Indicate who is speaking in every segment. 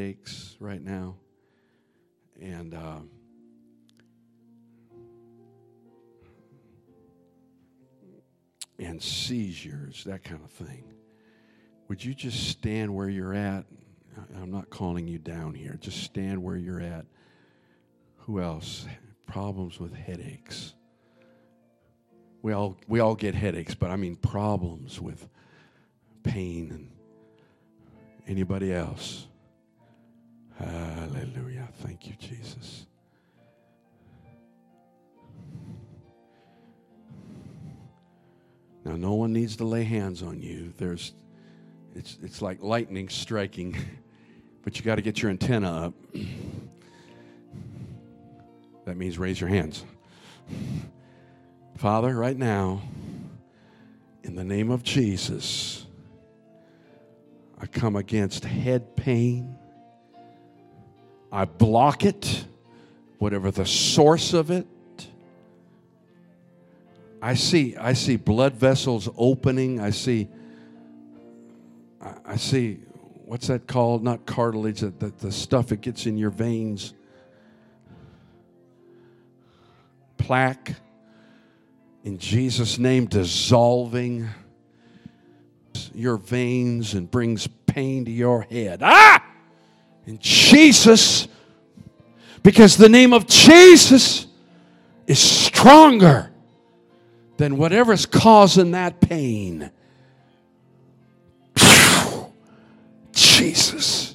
Speaker 1: aches right now, and uh, and seizures, that kind of thing. Would you just stand where you're at? I'm not calling you down here. Just stand where you're at. Who else? Problems with headaches. We all we all get headaches, but I mean problems with pain and anybody else. Hallelujah. Thank you, Jesus. Now, no one needs to lay hands on you. There's, it's, it's like lightning striking, but you got to get your antenna up. That means raise your hands. Father, right now, in the name of Jesus, I come against head pain. I block it, whatever the source of it. I see, I see blood vessels opening. I see, I, see, what's that called? Not cartilage, the, the, the stuff that gets in your veins. Plaque. In Jesus' name, dissolving your veins and brings pain to your head. Ah! In Jesus, because the name of Jesus is stronger than whatever's causing that pain. Jesus.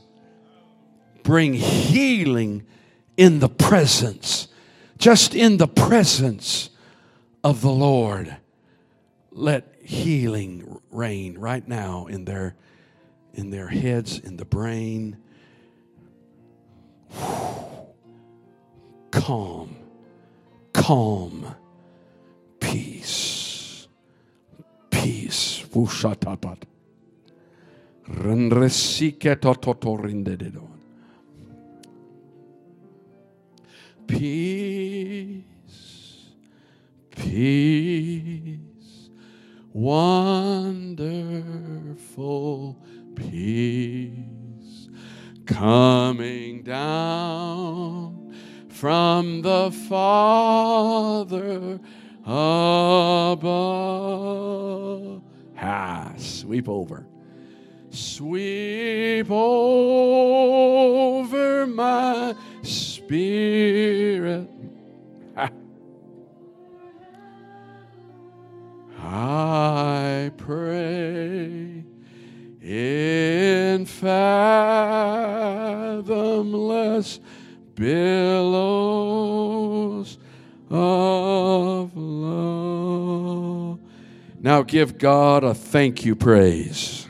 Speaker 1: Bring healing in the presence, just in the presence of the Lord. Let healing reign right now in their in their heads, in the brain. Calm, calm, peace, peace. Vushatapat. Renresike tototorindededon. Peace, peace, wonderful peace coming down from the Father above. Ha, sweep over. Sweep over my spirit. I pray in fathomless billows of love. Now give God a thank you praise.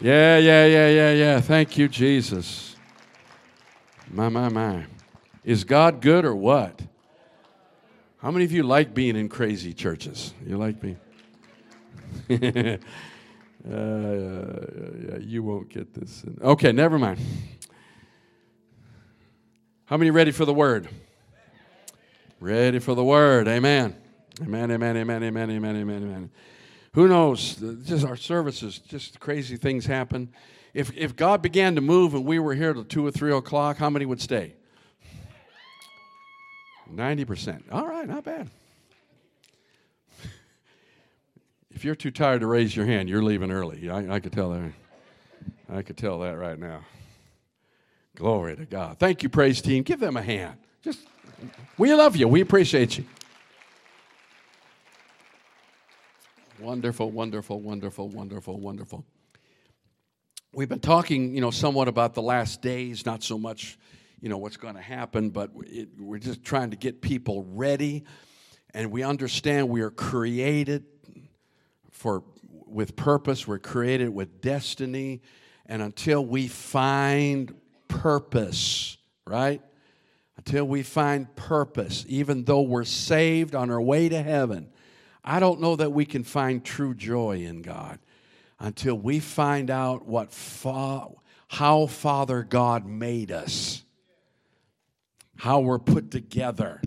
Speaker 1: Yeah, yeah, yeah, yeah, yeah. Thank you, Jesus. My, my, my. Is God good or what? How many of you like being in crazy churches? You like being? uh, yeah, you won't get this. Okay, never mind. How many ready for the word? Ready for the word. Amen. Amen, amen, amen, amen, amen, amen, amen. Who knows? Just our services, just crazy things happen. If, if God began to move and we were here till 2 or 3 o'clock, how many would stay? 90%. All right, not bad. If you're too tired to raise your hand, you're leaving early. I, I could tell that. I could tell that right now. Glory to God. Thank you, praise team. Give them a hand. Just we love you. We appreciate you. Wonderful, wonderful, wonderful, wonderful, wonderful. We've been talking, you know, somewhat about the last days, not so much, you know, what's going to happen, but it, we're just trying to get people ready. And we understand we are created for with purpose, we're created with destiny, and until we find purpose, right? Until we find purpose, even though we're saved on our way to heaven, I don't know that we can find true joy in God until we find out what fa- how Father God made us, how we're put together.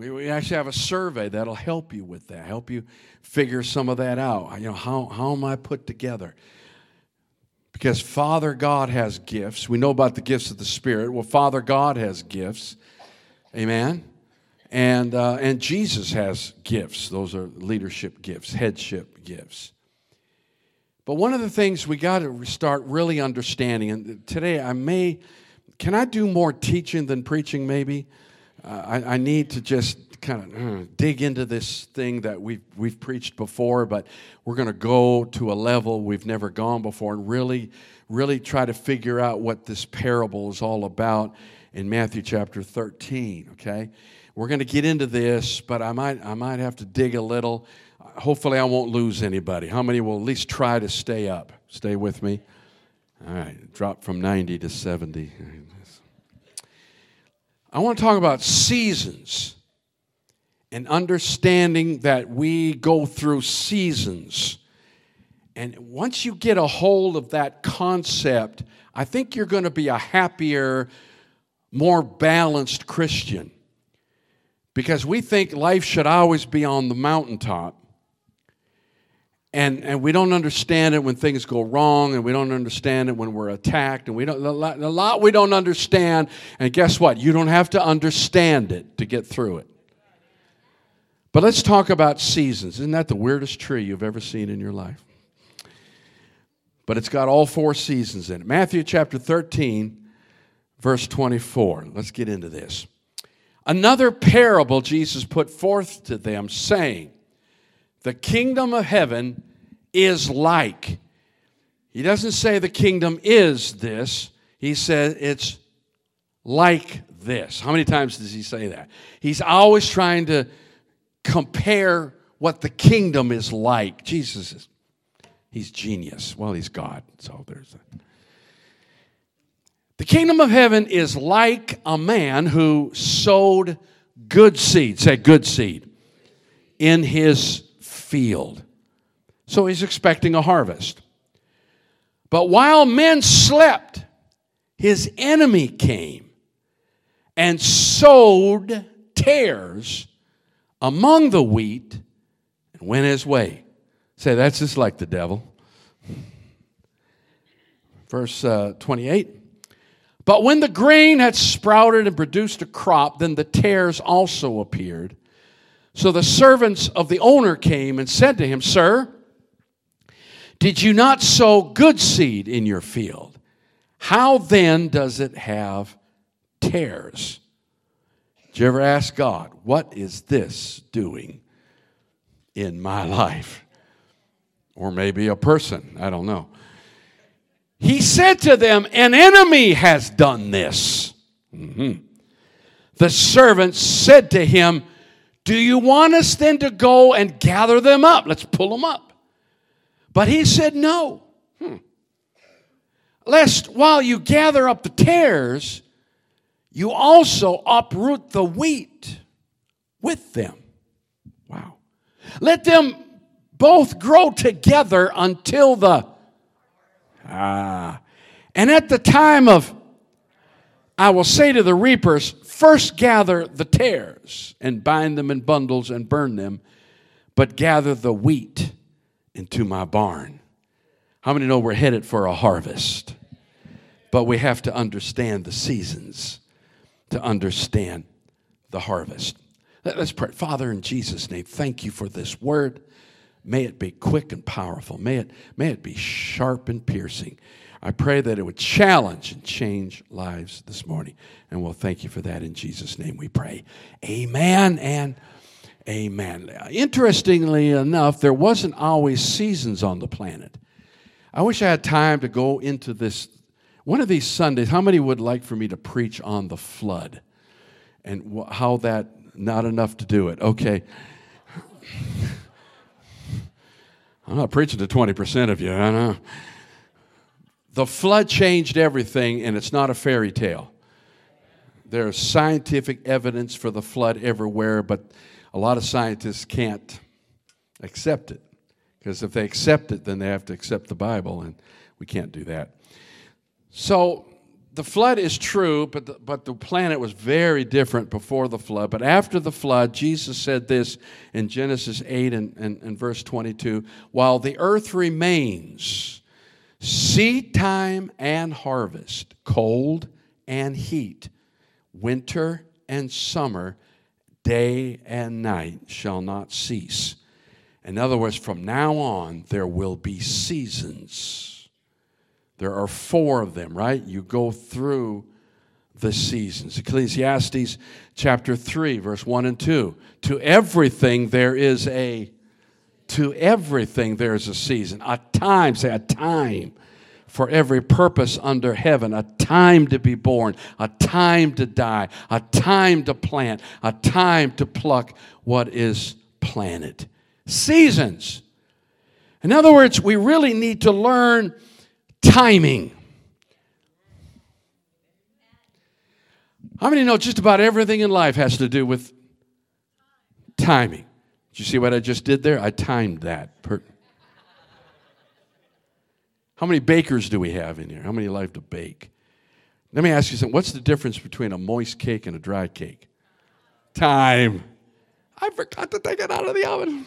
Speaker 1: We, actually have a survey that'll help you with that, help you figure some of that out. You know, how, how am I put together? Because Father God has gifts. We know about the gifts of the Spirit. Well, Father God has gifts. Amen. And, uh, and Jesus has gifts. Those are leadership gifts, headship gifts. But one of the things we got to start really understanding, and today I may, can I do more teaching than preaching maybe? I, I, need to just kind of uh, dig into this thing that we've, we've preached before, but we're going to go to a level we've never gone before and really, really try to figure out what this parable is all about in Matthew chapter 13, okay? We're going to get into this, but I might, I might have to dig a little hopefully I won't lose anybody. How many will at least try to stay up? Stay with me. All right, drop from 90 to 70. I want to talk about seasons and understanding that we go through seasons. And once you get a hold of that concept, I think you're going to be a happier, more balanced Christian. Because we think life should always be on the mountaintop. And, and we don't understand it when things go wrong, and we don't understand it when we're attacked, and we don't, a lot, we don't understand. And guess what? You don't have to understand it to get through it. But let's talk about seasons. Isn't that the weirdest tree you've ever seen in your life? But it's got all four seasons in it. Matthew chapter 13, verse 24. Let's get into this. Another parable Jesus put forth to them, saying, the kingdom of heaven is like. He doesn't say the kingdom is this, he says it's like this. How many times does he say that? He's always trying to compare what the kingdom is like. Jesus is, he's genius. Well, he's God, so there's that. The kingdom of heaven is like a man who sowed good seed, say good seed, in his field. So he's expecting a harvest. But while men slept, his enemy came and sowed tares among the wheat and went his way. Say, that's just like the devil. Verse uh, 28. But when the grain had sprouted and produced a crop, then the tares also appeared. So the servants of the owner came and said to him, Sir, did you not sow good seed in your field? How then does it have tares? Did you ever ask God, what is this doing in my life? Or maybe a person, I don't know. He said to them, An enemy has done this. Mm-hmm. The servants said to him, do you want us then to go and gather them up? Let's pull them up. But he said, No. Hmm. Lest while you gather up the tares, you also uproot the wheat with them. Wow. Let them both grow together until the ah. And at the time of I will say to the reapers, First gather the tares and bind them in bundles and burn them, but gather the wheat into my barn. How many know we're headed for a harvest? But we have to understand the seasons to understand the harvest. Let's pray. Father, in Jesus' name, thank you for this word. May it be quick and powerful. May it, may it be sharp and piercing. I pray that it would challenge and change lives this morning. And we'll thank you for that in Jesus' name we pray. Amen and amen. Interestingly enough, there wasn't always seasons on the planet. I wish I had time to go into this. One of these Sundays, how many would like for me to preach on the flood and how that, not enough to do it? Okay. I'm not preaching to 20% of you, I don't know. The flood changed everything, and it's not a fairy tale. There's scientific evidence for the flood everywhere, but a lot of scientists can't accept it. Because if they accept it, then they have to accept the Bible, and we can't do that. So the flood is true, but the, but the planet was very different before the flood. But after the flood, Jesus said this in Genesis 8 and, and, and verse 22 While the earth remains, seed time and harvest, cold and heat, winter and summer, day and night shall not cease. In other words, from now on, there will be seasons. There are four of them, right? You go through the seasons. Ecclesiastes chapter 3, verse 1 and 2. To everything there is a to everything there is a season, a time, say a time for every purpose under heaven, a time to be born, a time to die, a time to plant, a time to pluck what is planted. Seasons. In other words, we really need to learn timing. How many know just about everything in life has to do with timing? Did you see what I just did there? I timed that. Per- How many bakers do we have in here? How many like to bake? Let me ask you something. What's the difference between a moist cake and a dry cake? Time. I forgot to take it out of the oven.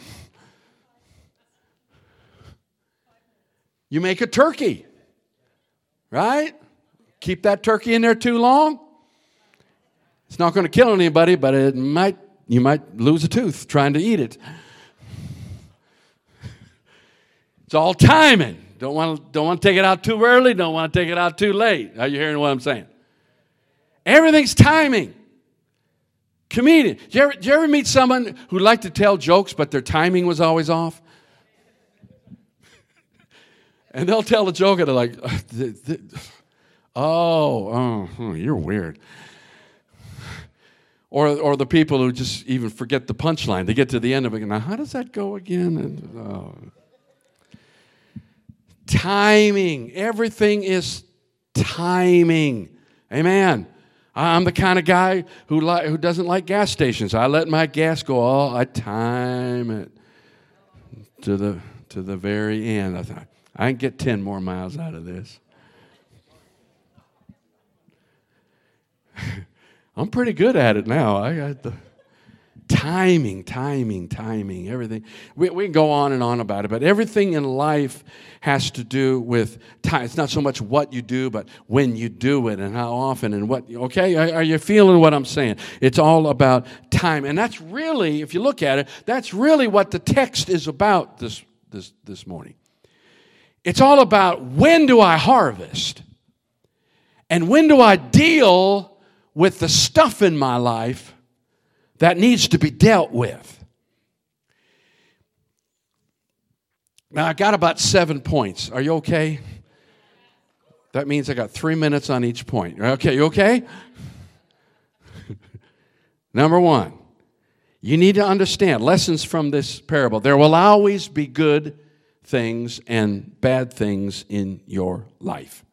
Speaker 1: You make a turkey, right? Keep that turkey in there too long, it's not going to kill anybody, but it might you might lose a tooth trying to eat it. It's all timing. Don't want to, don't want to take it out too early, don't want to take it out too late. Are you hearing what I'm saying? Everything's timing. Comedian. Did you, ever, did you ever meet someone who liked to tell jokes, but their timing was always off? and they'll tell a joke and they're like, oh, oh, hmm, you're weird. Or, or the people who just even forget the punchline. They get to the end of it, and now how does that go again? And, oh. Timing. Everything is timing. Amen. I'm the kind of guy who, li- who doesn't like gas stations. I let my gas go. Oh, I time it to the, to the very end. I thought, I can get 10 more miles out of this. I'm pretty good at it now. I got the timing, timing, timing, everything. We, we can go on and on about it, but everything in life has to do with time. It's not so much what you do, but when you do it and how often and what. Okay, are, are you feeling what I'm saying? It's all about time. And that's really, if you look at it, that's really what the text is about this, this, this morning. It's all about when do I harvest? And when do I deal with the stuff in my life that needs to be dealt with. Now, I got about seven points. Are you okay? That means I got three minutes on each point. Okay, you okay? Number one, you need to understand lessons from this parable. There will always be good things and bad things in your life.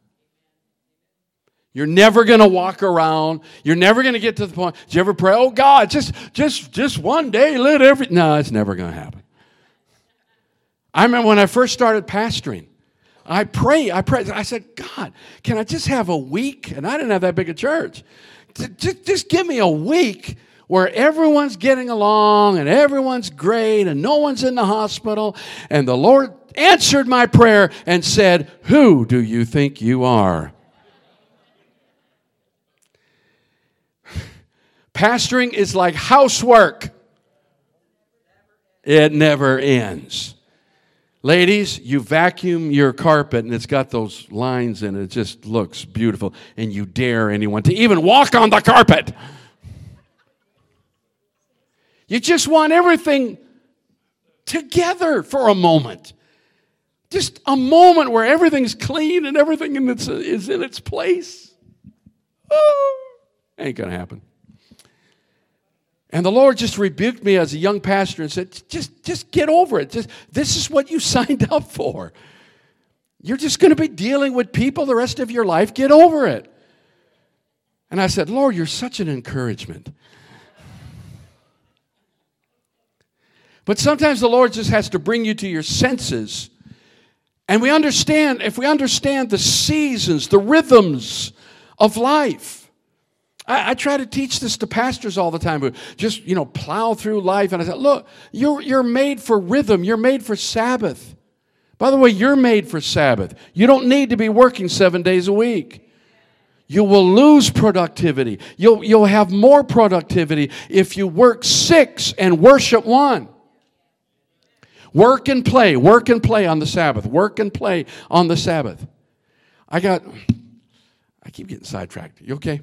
Speaker 1: You're never going to walk around. You're never going to get to the point. Did you ever pray, "Oh God, just just just one day let every No, it's never going to happen. I remember when I first started pastoring, I prayed, I prayed, I said, God, can I just have a week? And I didn't have that big a church. Just, just give me a week where everyone's getting along and everyone's great and no one's in the hospital. And the Lord answered my prayer and said, Who do you think you are? Pastoring is like housework, it never ends. Ladies, you vacuum your carpet and it's got those lines in it. It just looks beautiful. And you dare anyone to even walk on the carpet. You just want everything together for a moment. Just a moment where everything's clean and everything in its, is in its place. Oh, ain't going to happen. And the Lord just rebuked me as a young pastor and said, just, just get over it. Just, this is what you signed up for. You're just going to be dealing with people the rest of your life. Get over it. And I said, Lord, you're such an encouragement. But sometimes the Lord just has to bring you to your senses. And we understand, if we understand the seasons, the rhythms of life, I, I, try to teach this to pastors all the time who just, you know, plow through life. And I said, look, you're, you're made for rhythm, you're made for Sabbath. By the way, you're made for Sabbath. You don't need to be working seven days a week. You will lose productivity. You'll, you'll have more productivity if you work six and worship one. Work and play, work and play on the Sabbath, work and play on the Sabbath. I got, I keep getting sidetracked. You okay?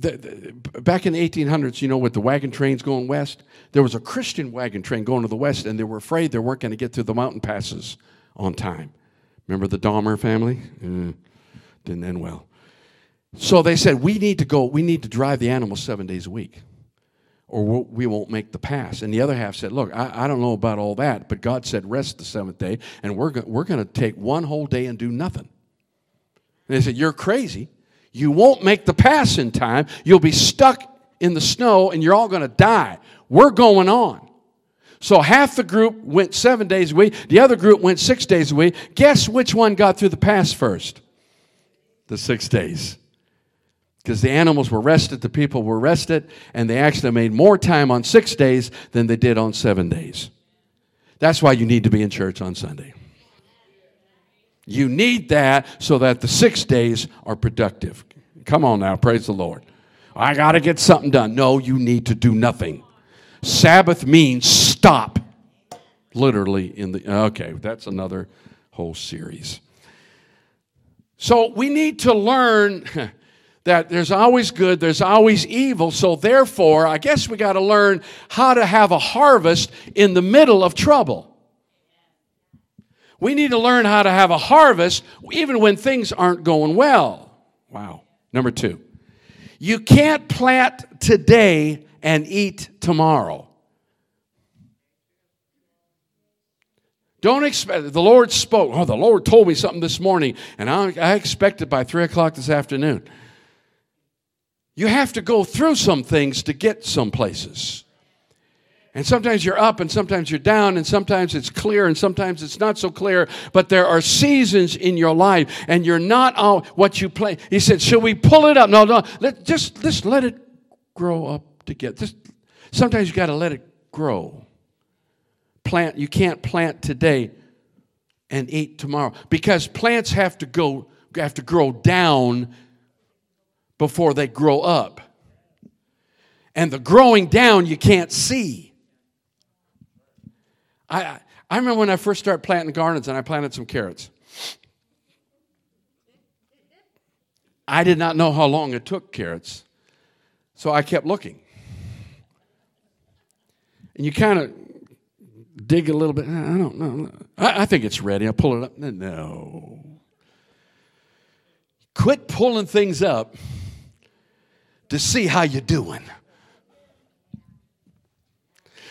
Speaker 1: The, the, back in the 1800s, you know, with the wagon trains going west, there was a Christian wagon train going to the west, and they were afraid they weren't going to get through the mountain passes on time. Remember the Donner family? Mm, didn't end well. So they said, we need to go, we need to drive the animals seven days a week or we won't make the pass. And the other half said, Look, I, I don't know about all that, but God said, Rest the seventh day, and we're, go- we're going to take one whole day and do nothing. And they said, You're crazy. You won't make the pass in time. You'll be stuck in the snow, and you're all going to die. We're going on. So half the group went seven days a week, the other group went six days a week. Guess which one got through the pass first? The six days because the animals were rested, the people were rested, and they actually made more time on six days than they did on seven days. That's why you need to be in church on Sunday. You need that so that the six days are productive. Come on now, praise the Lord. I got to get something done. No, you need to do nothing. Sabbath means stop. Literally in the okay, that's another whole series. So we need to learn that there's always good, there's always evil. So, therefore, I guess we got to learn how to have a harvest in the middle of trouble. We need to learn how to have a harvest even when things aren't going well. Wow. Number two, you can't plant today and eat tomorrow. Don't expect, the Lord spoke. Oh, the Lord told me something this morning, and I, I expect it by 3 o'clock this afternoon. You have to go through some things to get some places. And sometimes you're up and sometimes you're down and sometimes it's clear and sometimes it's not so clear. But there are seasons in your life and you're not all what you play. He said, Should we pull it up? No, no. Let, just, just let it grow up together. Just, sometimes you got to let it grow. Plant, you can't plant today and eat tomorrow because plants have to go, have to grow down before they grow up. And the growing down you can't see. I, I remember when I first started planting gardens and I planted some carrots. I did not know how long it took carrots, so I kept looking. And you kind of dig a little bit. I don't know. I, I think it's ready. I pull it up. No. Quit pulling things up to see how you're doing.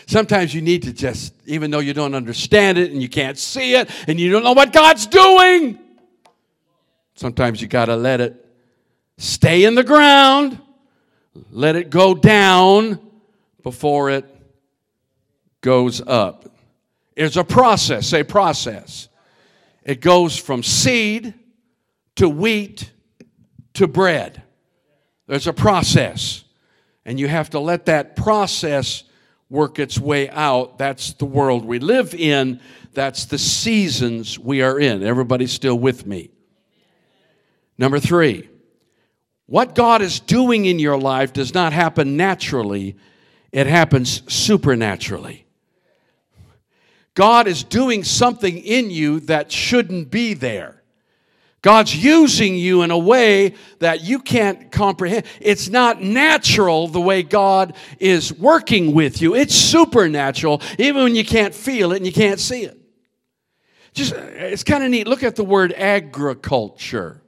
Speaker 1: Sometimes you need to just, even though you don't understand it and you can't see it and you don't know what God's doing, sometimes you got to let it stay in the ground, let it go down before it goes up. It's a process, a process. It goes from seed to wheat to bread. There's a process, and you have to let that process work its way out. That's the world we live in. That's the seasons we are in. Everybody's still with me. Number three, what God is doing in your life does not happen naturally, it happens supernaturally. God is doing something in you that shouldn't be there. God's using you in a way that you can't comprehend. It's not natural the way God is working with you. It's supernatural, even when you can't feel it and you can't see it. Just, it's kind of neat. Look at the word agriculture.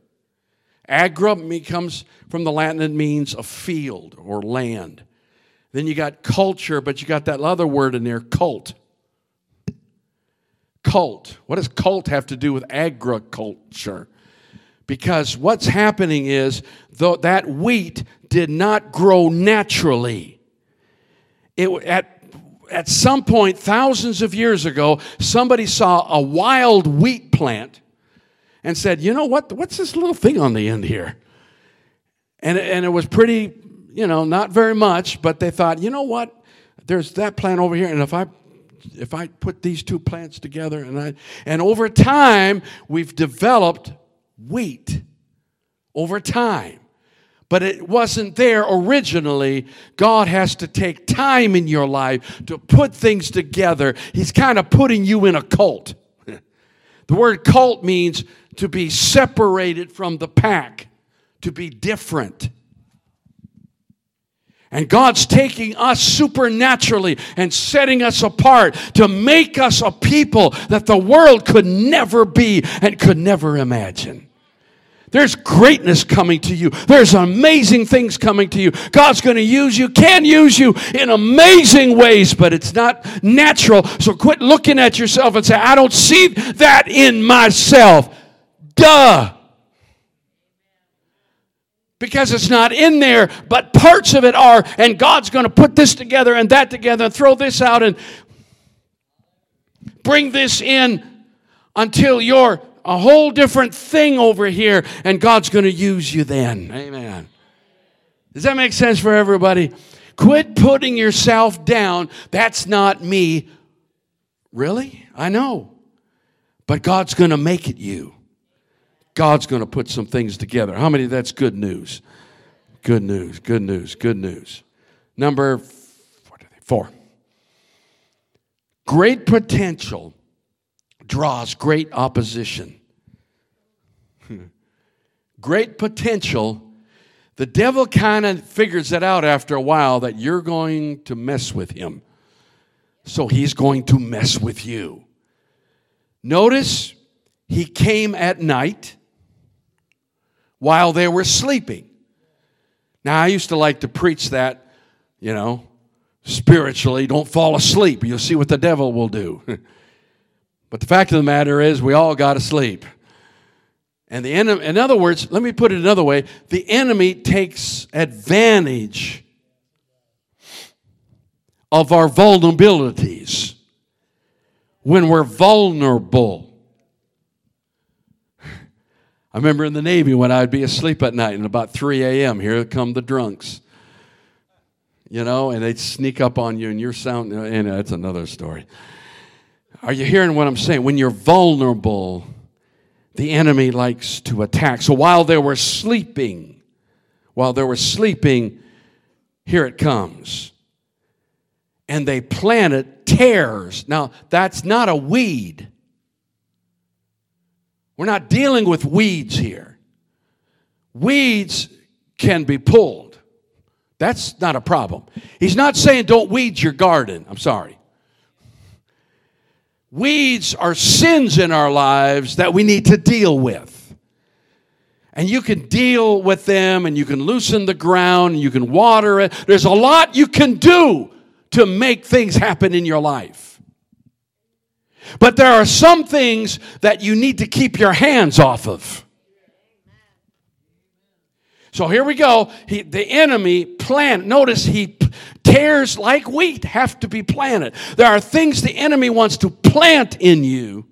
Speaker 1: Agra comes from the Latin, it means a field or land. Then you got culture, but you got that other word in there, cult. Cult. What does cult have to do with agriculture? Because what's happening is though that wheat did not grow naturally. It, at, at some point, thousands of years ago, somebody saw a wild wheat plant and said, You know what? What's this little thing on the end here? And, and it was pretty, you know, not very much, but they thought, You know what? There's that plant over here, and if I if I put these two plants together and I and over time we've developed wheat over time. But it wasn't there originally. God has to take time in your life to put things together. He's kind of putting you in a cult. the word cult means to be separated from the pack, to be different. And God's taking us supernaturally and setting us apart to make us a people that the world could never be and could never imagine. There's greatness coming to you. There's amazing things coming to you. God's going to use you, can use you in amazing ways, but it's not natural. So quit looking at yourself and say, I don't see that in myself. Duh because it's not in there, but parts of it are, and God's going to put this together and that together and throw this out and bring this in until you're a whole different thing over here, and God's going to use you then. Amen. Does that make sense for everybody? Quit putting yourself down. That's not me. Really? I know. But God's going to make it you. God's going to put some things together. How many that's good news? Good news, good news, good news. Number four. Great potential draws great opposition. great potential. The devil kind of figures it out after a while that you're going to mess with him. So he's going to mess with you. Notice he came at night while they were sleeping. Now, I used to like to preach that, you know, spiritually, don't fall asleep. You'll see what the devil will do. but the fact of the matter is, we all got to sleep. And the enemy, in other words, let me put it another way the enemy takes advantage of our vulnerabilities when we're vulnerable. I remember in the Navy when I'd be asleep at night and about 3 a.m., here come the drunks. You know, and they'd sneak up on you and you're sound, and that's another story. Are you hearing what I'm saying? When you're vulnerable, the enemy likes to attack. So while they were sleeping, while they were sleeping, here it comes. And they planted tares. Now, that's not a weed. We're not dealing with weeds here. Weeds can be pulled. That's not a problem. He's not saying don't weed your garden. I'm sorry. Weeds are sins in our lives that we need to deal with. And you can deal with them and you can loosen the ground and you can water it. There's a lot you can do to make things happen in your life. But there are some things that you need to keep your hands off of. So here we go. He, the enemy plant. Notice he tares like wheat have to be planted. There are things the enemy wants to plant in you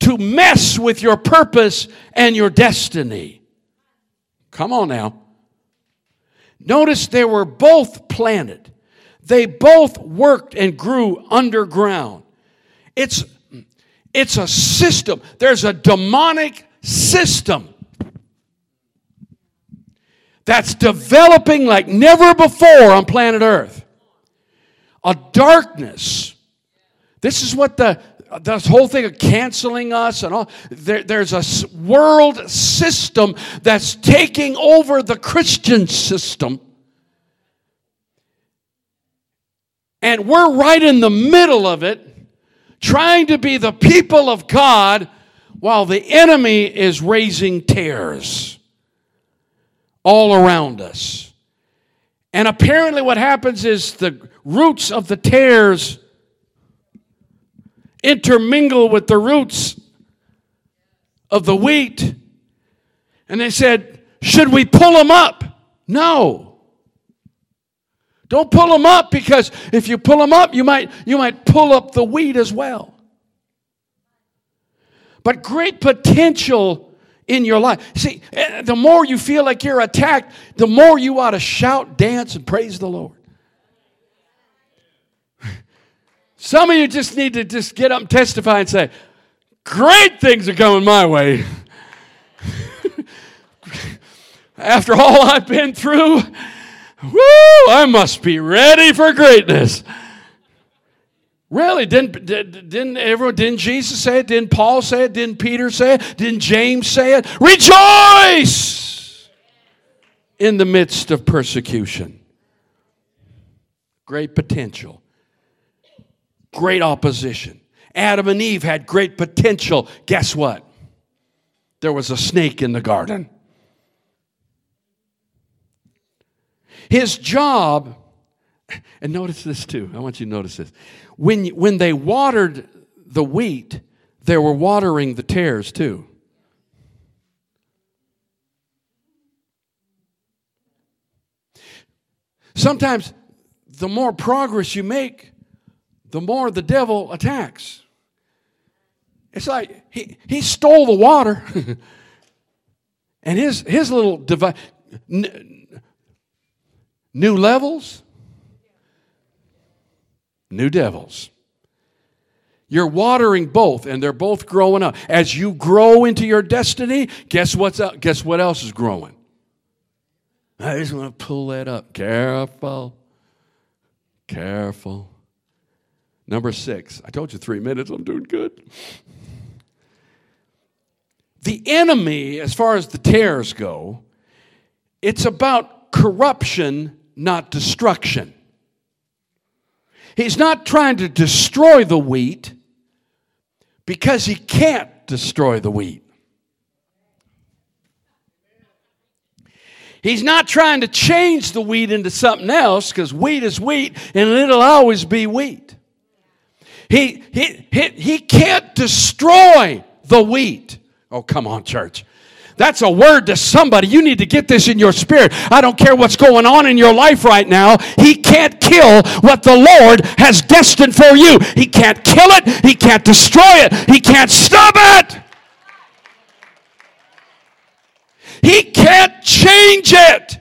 Speaker 1: to mess with your purpose and your destiny. Come on now. Notice they were both planted. They both worked and grew underground. It's, it's a system. There's a demonic system that's developing like never before on planet Earth. A darkness. This is what the this whole thing of canceling us and all there, there's a world system that's taking over the Christian system. And we're right in the middle of it trying to be the people of God while the enemy is raising tares all around us. And apparently, what happens is the roots of the tares intermingle with the roots of the wheat. And they said, Should we pull them up? No. Don't pull them up because if you pull them up, you might, you might pull up the wheat as well. But great potential in your life. See, eh, the more you feel like you're attacked, the more you ought to shout, dance, and praise the Lord. Some of you just need to just get up and testify and say, Great things are coming my way. After all I've been through, woo, I must be ready for greatness. Really? Didn't, didn't everyone, didn't Jesus say it? Didn't Paul say it? Didn't Peter say it? Didn't James say it? Rejoice in the midst of persecution. Great potential. Great opposition. Adam and Eve had great potential. Guess what? There was a snake in the garden. His job, and notice this too, I want you to notice this. When, when they watered the wheat, they were watering the tares too. Sometimes the more progress you make, the more the devil attacks. It's like he, he stole the water, and his, his little device, New levels, new devils. You're watering both, and they're both growing up. As you grow into your destiny, guess what's up? Guess what else is growing? I just want to pull that up. Careful. Careful. Number six. I told you three minutes. I'm doing good. The enemy, as far as the tares go, it's about corruption not destruction. He's not trying to destroy the wheat because he can't destroy the wheat. He's not trying to change the wheat into something else because wheat is wheat and it'll always be wheat. He, he, he, he can't destroy the wheat. Oh, come on, church. That's a word to somebody. You need to get this in your spirit. I don't care what's going on in your life right now. He can't kill what the Lord has destined for you. He can't kill it. He can't destroy it. He can't stop it. He can't change it.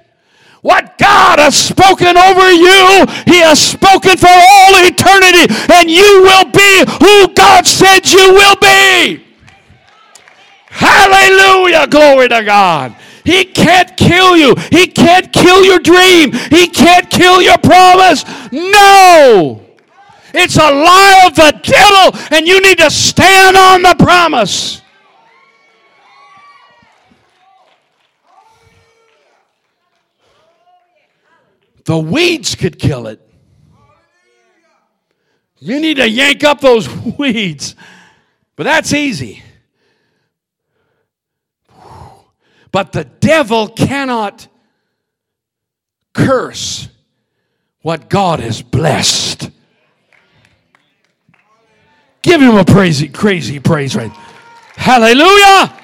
Speaker 1: What God has spoken over you, He has spoken for all eternity, and you will be who God said you will be. Hallelujah. Glory to God. He can't kill you. He can't kill your dream. He can't kill your promise. No. It's a lie of the devil, and you need to stand on the promise. The weeds could kill it. You need to yank up those weeds. But that's easy. But the devil cannot curse what God has blessed. Give him a crazy, crazy praise right. Hallelujah.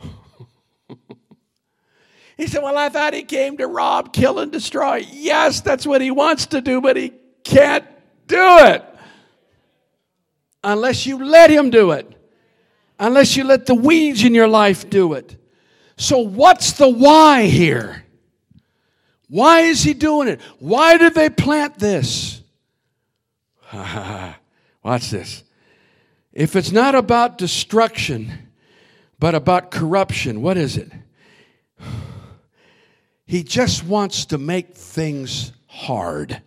Speaker 1: He said, Well, I thought he came to rob, kill, and destroy. Yes, that's what he wants to do, but he can't do it unless you let Him do it, unless you let the weeds in your life do it. So, what's the why here? Why is He doing it? Why did they plant this? Watch this. If it's not about destruction, but about corruption, what is it? He just wants to make things hard.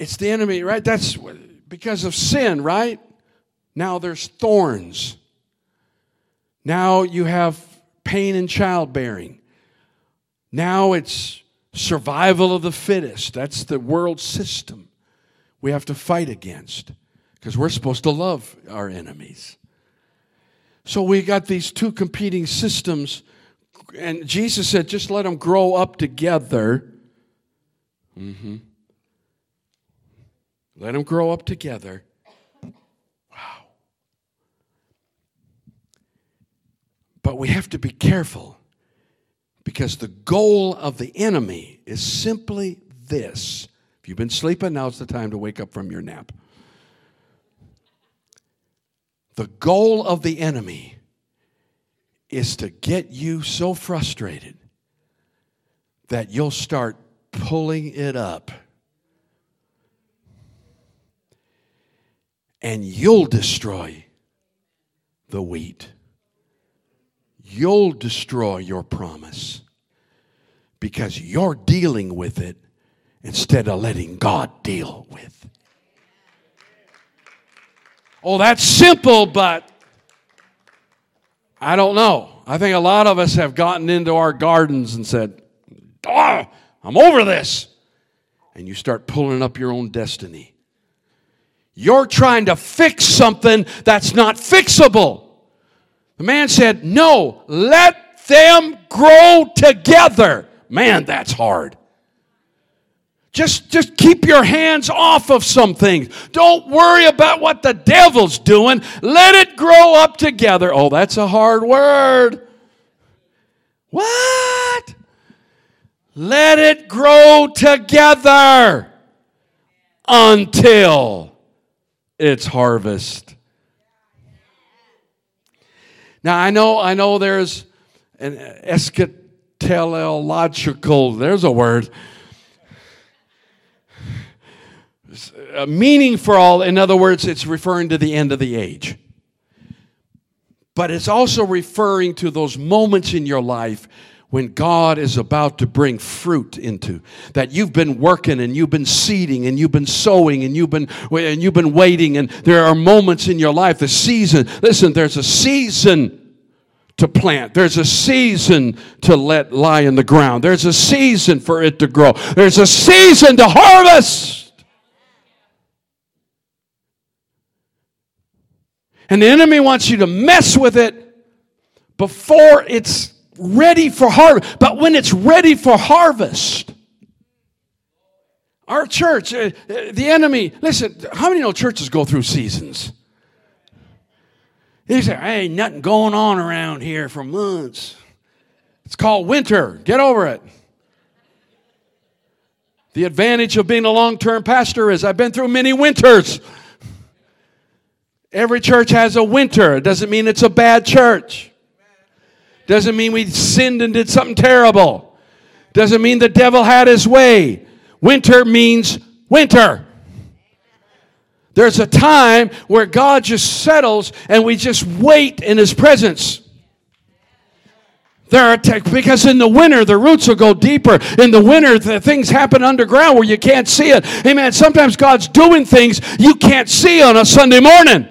Speaker 1: It's the enemy, right? That's because of sin, right? Now there's thorns. Now you have pain in childbearing. Now it's survival of the fittest. That's the world system we have to fight against because we're supposed to love our enemies. So we got these two competing systems, and Jesus said, just let them grow up together. Mm-hmm. Let them grow up together. Wow. But we have to be careful because the goal of the enemy is simply this. If you've been sleeping, now's the time to wake up from your nap. The goal of the enemy is to get you so frustrated that you'll start pulling it up and you'll destroy the wheat. You'll destroy your promise because you're dealing with it instead of letting God deal with. Oh, that's simple, but I don't know. I think a lot of us have gotten into our gardens and said, oh, I'm over this. And you start pulling up your own destiny. You're trying to fix something that's not fixable. The man said, No, let them grow together. Man, that's hard. Just, just keep your hands off of some things. Don't worry about what the devil's doing. Let it grow up together. Oh, that's a hard word. What? Let it grow together until it's harvest. Now I know I know there's an eschatological, there's a word. A meaning for all, in other words, it's referring to the end of the age. But it's also referring to those moments in your life when God is about to bring fruit into that you've been working and you've been seeding and you've been sowing and you've been and you've been waiting and there are moments in your life the season listen there's a season to plant. There's a season to let lie in the ground. There's a season for it to grow. There's a season to harvest. And the enemy wants you to mess with it before it's ready for harvest. But when it's ready for harvest, our church, uh, uh, the enemy, listen, how many know churches go through seasons? They say, hey, nothing going on around here for months. It's called winter. Get over it. The advantage of being a long term pastor is I've been through many winters. Every church has a winter. It doesn't mean it's a bad church. Doesn't mean we sinned and did something terrible. Doesn't mean the devil had his way. Winter means winter. There's a time where God just settles and we just wait in his presence. There are because in the winter the roots will go deeper. In the winter the things happen underground where you can't see it. Amen. Sometimes God's doing things you can't see on a Sunday morning.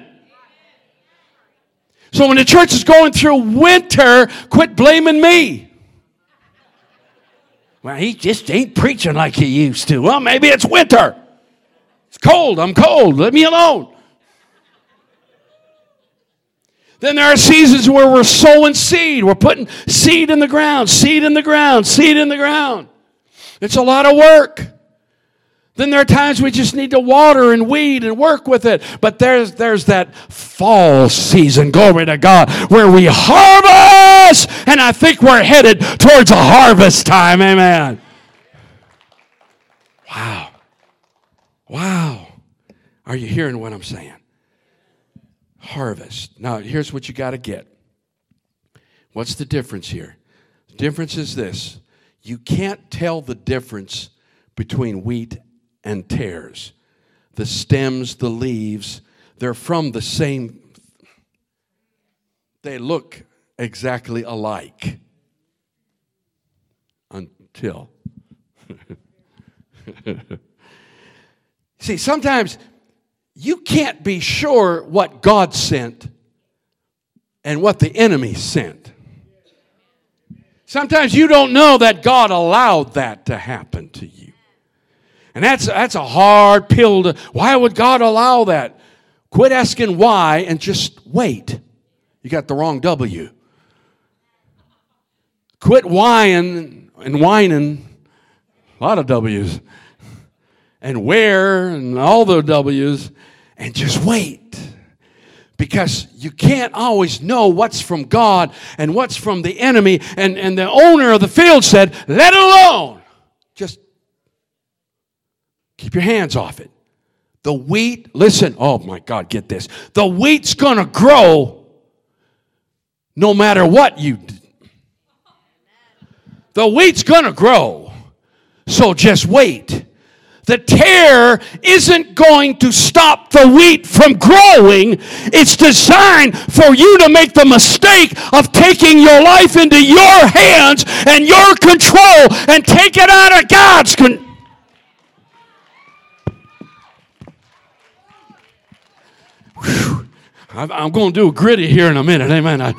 Speaker 1: So when the church is going through winter, quit blaming me. Well, he just ain't preaching like he used to. Well, maybe it's winter. It's cold. I'm cold. Let me alone. Then there are seasons where we're sowing seed. We're putting seed in the ground, seed in the ground, seed in the ground. It's a lot of work. Then there are times we just need to water and weed and work with it. But there's, there's that fall season, glory to God, where we harvest. And I think we're headed towards a harvest time. Amen. Wow. Wow. Are you hearing what I'm saying? Harvest. Now, here's what you got to get. What's the difference here? The difference is this you can't tell the difference between wheat and tares. The stems, the leaves, they're from the same, they look exactly alike until. See, sometimes you can't be sure what God sent and what the enemy sent. Sometimes you don't know that God allowed that to happen to you. And that's, that's a hard pill to, why would God allow that? Quit asking why and just wait. You got the wrong W. Quit whining and whining, a lot of W's, and where and all the W's, and just wait. Because you can't always know what's from God and what's from the enemy. And, and the owner of the field said, Let alone. Just Keep your hands off it. The wheat, listen, oh my God, get this. The wheat's gonna grow no matter what you do. The wheat's gonna grow. So just wait. The tare isn't going to stop the wheat from growing. It's designed for you to make the mistake of taking your life into your hands and your control and take it out of God's control. I'm going to do a gritty here in a minute. Amen. I,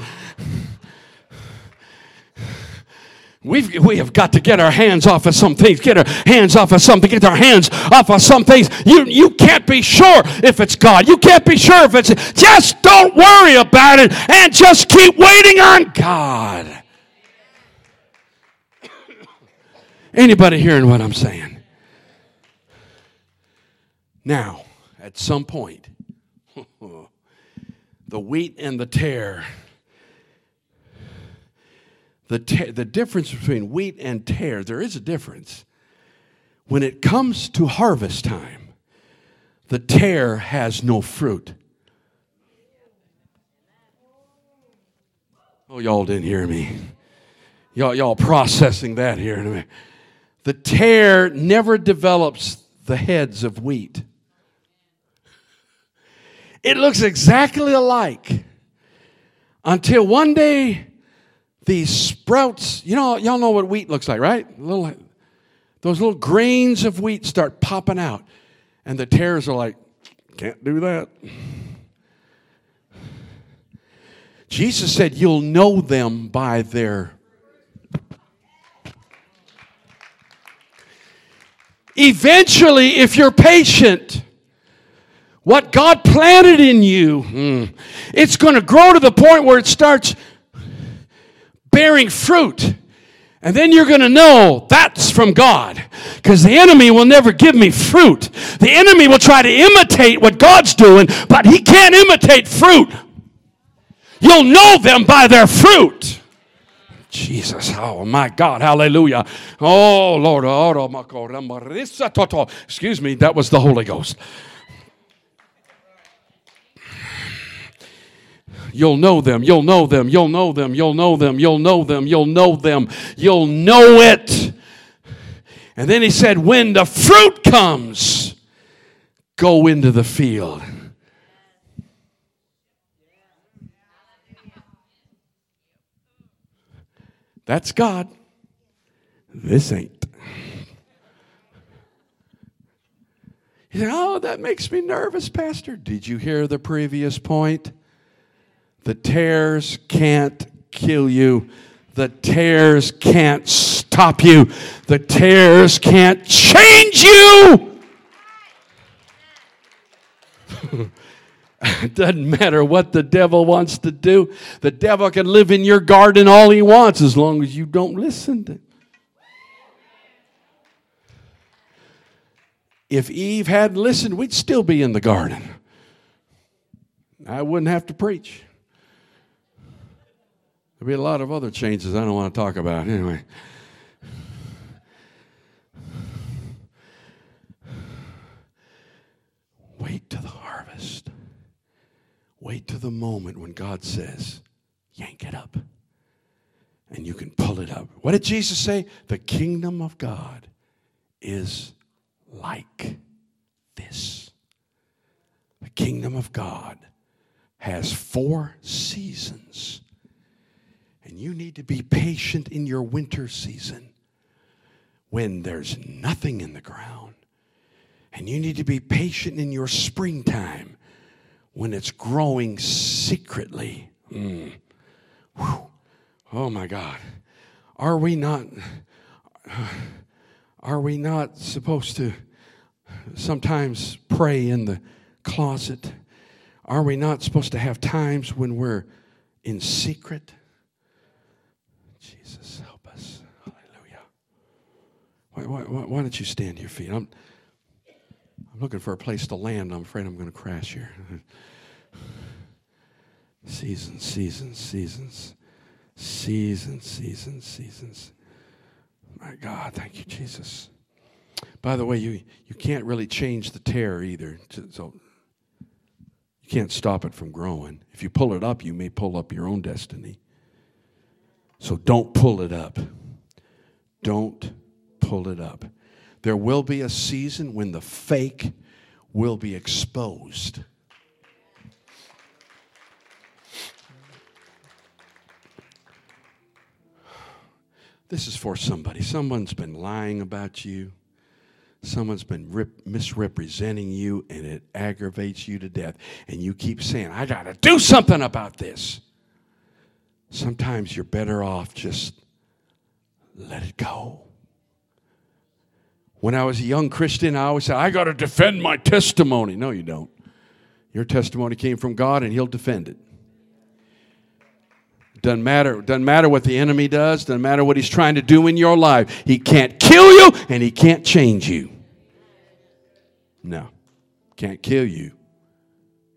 Speaker 1: We've, we have got to get our hands off of some things, get our hands off of something, get our hands off of some things. You, you can't be sure if it's God. You can't be sure if it's, just don't worry about it and just keep waiting on God. Anybody hearing what I'm saying? Now, at some point, the wheat and the tare the, ta- the difference between wheat and tare, there is a difference. When it comes to harvest time, the tare has no fruit. Oh, y'all didn't hear me. Y'all, y'all processing that here. The tare never develops the heads of wheat. It looks exactly alike until one day these sprouts, you know, y'all know what wheat looks like, right? Little, those little grains of wheat start popping out. And the tares are like, can't do that. Jesus said, You'll know them by their. Eventually, if you're patient, what God planted in you, hmm, it's going to grow to the point where it starts bearing fruit. And then you're going to know that's from God. Because the enemy will never give me fruit. The enemy will try to imitate what God's doing, but he can't imitate fruit. You'll know them by their fruit. Jesus, oh my God, hallelujah. Oh Lord, oh, excuse me, that was the Holy Ghost. You'll know them. You'll know them. You'll know them. You'll know them. You'll know them. You'll know them. You'll know it. And then he said, When the fruit comes, go into the field. That's God. This ain't. He said, Oh, that makes me nervous, Pastor. Did you hear the previous point? The tares can't kill you. The tares can't stop you. The tares can't change you. it doesn't matter what the devil wants to do. The devil can live in your garden all he wants as long as you don't listen to him. If Eve hadn't listened, we'd still be in the garden. I wouldn't have to preach. There'll be a lot of other changes I don't want to talk about. Anyway. Wait to the harvest. Wait to the moment when God says, yank it up. And you can pull it up. What did Jesus say? The kingdom of God is like this. The kingdom of God has four seasons and you need to be patient in your winter season when there's nothing in the ground. And you need to be patient in your springtime when it's growing secretly. Mm. Oh my God. Are we not are we not supposed to sometimes pray in the closet? Are we not supposed to have times when we're in secret? Why, why, why, why don't you stand to your feet? I'm, I'm looking for a place to land. I'm afraid I'm going to crash here. seasons, seasons, seasons, seasons, seasons, seasons. My God, thank you, Jesus. By the way, you, you can't really change the tare either. So you can't stop it from growing. If you pull it up, you may pull up your own destiny. So don't pull it up. Don't pull it up. There will be a season when the fake will be exposed. This is for somebody. Someone's been lying about you. Someone's been rip, misrepresenting you, and it aggravates you to death. And you keep saying, I got to do something about this. Sometimes you're better off just let it go. When I was a young Christian, I always said, I got to defend my testimony. No, you don't. Your testimony came from God, and He'll defend it. Doesn't matter. Doesn't matter what the enemy does. Doesn't matter what he's trying to do in your life. He can't kill you and he can't change you. No. Can't kill you.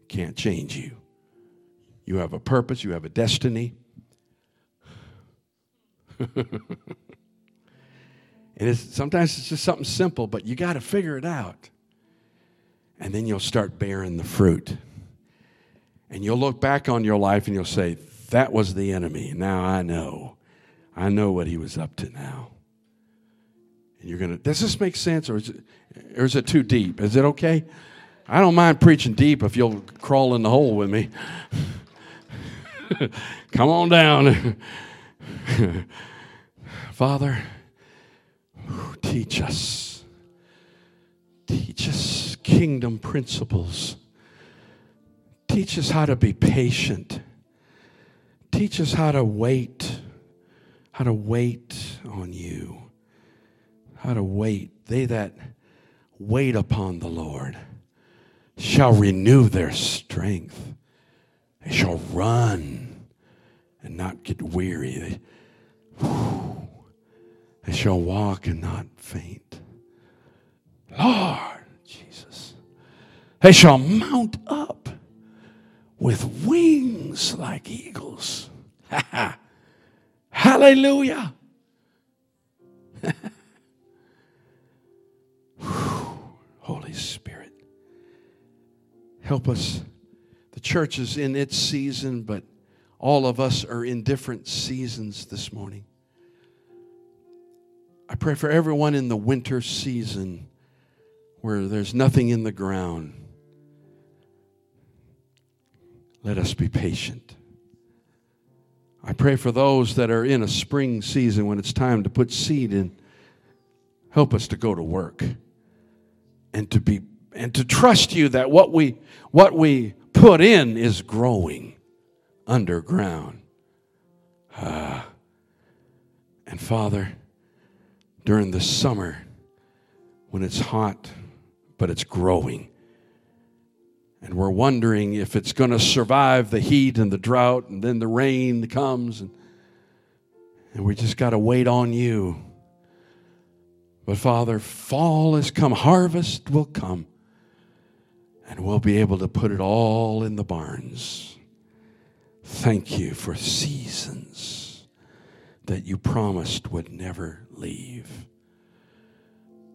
Speaker 1: Can't change you. You have a purpose. You have a destiny. and it's, sometimes it's just something simple, but you got to figure it out. And then you'll start bearing the fruit. And you'll look back on your life and you'll say, that was the enemy. Now I know. I know what he was up to now. And you're going to, does this make sense or is, it, or is it too deep? Is it okay? I don't mind preaching deep if you'll crawl in the hole with me. Come on down. Father, teach us. Teach us kingdom principles. Teach us how to be patient Teach us how to wait, how to wait on you, how to wait. They that wait upon the Lord shall renew their strength. They shall run and not get weary. They, they shall walk and not faint. Lord Jesus. They shall mount up with wings like eagles. Hallelujah. Holy Spirit, help us. The church is in its season, but all of us are in different seasons this morning. I pray for everyone in the winter season where there's nothing in the ground let us be patient. I pray for those that are in a spring season when it's time to put seed in. Help us to go to work and to be and to trust you that what we what we put in is growing underground. Ah. And Father, during the summer when it's hot but it's growing, and we're wondering if it's going to survive the heat and the drought, and then the rain comes, and, and we just got to wait on you. But Father, fall has come, harvest will come, and we'll be able to put it all in the barns. Thank you for seasons that you promised would never leave.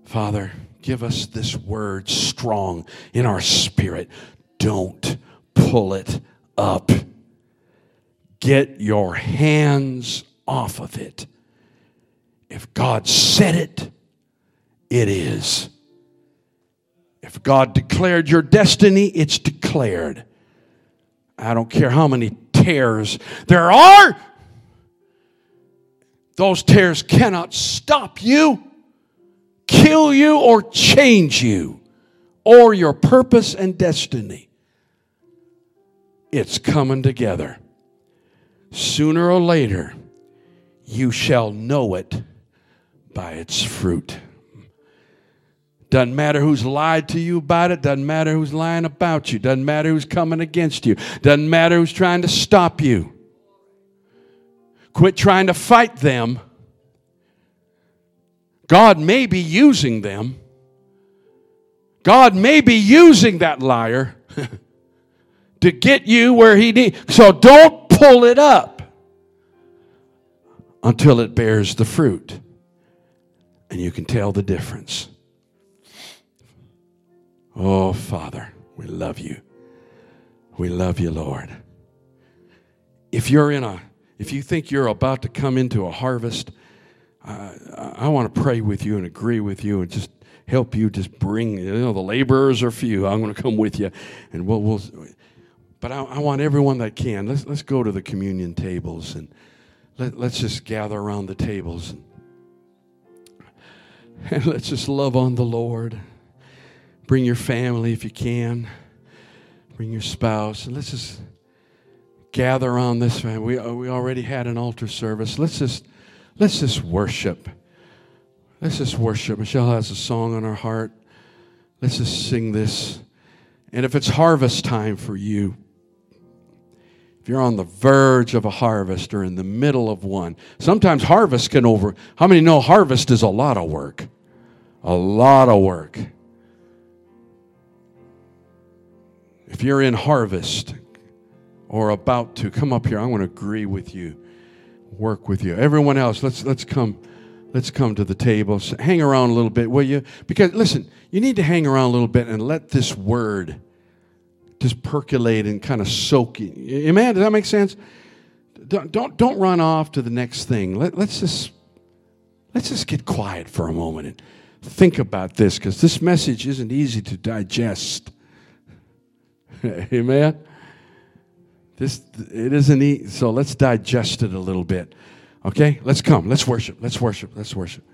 Speaker 1: Father, give us this word strong in our spirit don't pull it up. Get your hands off of it. If God said it, it is. If God declared your destiny, it's declared. I don't care how many tares there are, those tares cannot stop you, kill you, or change you, or your purpose and destiny. It's coming together. Sooner or later, you shall know it by its fruit. Doesn't matter who's lied to you about it. Doesn't matter who's lying about you. Doesn't matter who's coming against you. Doesn't matter who's trying to stop you. Quit trying to fight them. God may be using them. God may be using that liar. to get you where he needs. So don't pull it up until it bears the fruit. And you can tell the difference. Oh, Father, we love you. We love you, Lord. If you're in a, if you think you're about to come into a harvest, uh, I want to pray with you and agree with you and just help you just bring, you know, the laborers are few. I'm going to come with you. And we'll, we'll but I, I, want everyone that can. Let's, let's go to the communion tables and let, let's just gather around the tables. And, and let's just love on the Lord. Bring your family if you can. Bring your spouse. And let's just gather around this. man. We, uh, we already had an altar service. Let's just, let's just worship. Let's just worship. Michelle has a song on her heart. Let's just sing this. And if it's harvest time for you, if you're on the verge of a harvest or in the middle of one, sometimes harvest can over. How many know harvest is a lot of work? A lot of work. If you're in harvest or about to, come up here. I want to agree with you, work with you. Everyone else, let's let's come let's come to the table. Hang around a little bit, will you? Because listen, you need to hang around a little bit and let this word just percolate and kind of soak in. Amen? Does that make sense? Don't, don't, don't run off to the next thing. Let, let's just let's just get quiet for a moment and think about this because this message isn't easy to digest. Amen. This it isn't easy, so let's digest it a little bit. Okay? Let's come. Let's worship. Let's worship. Let's worship.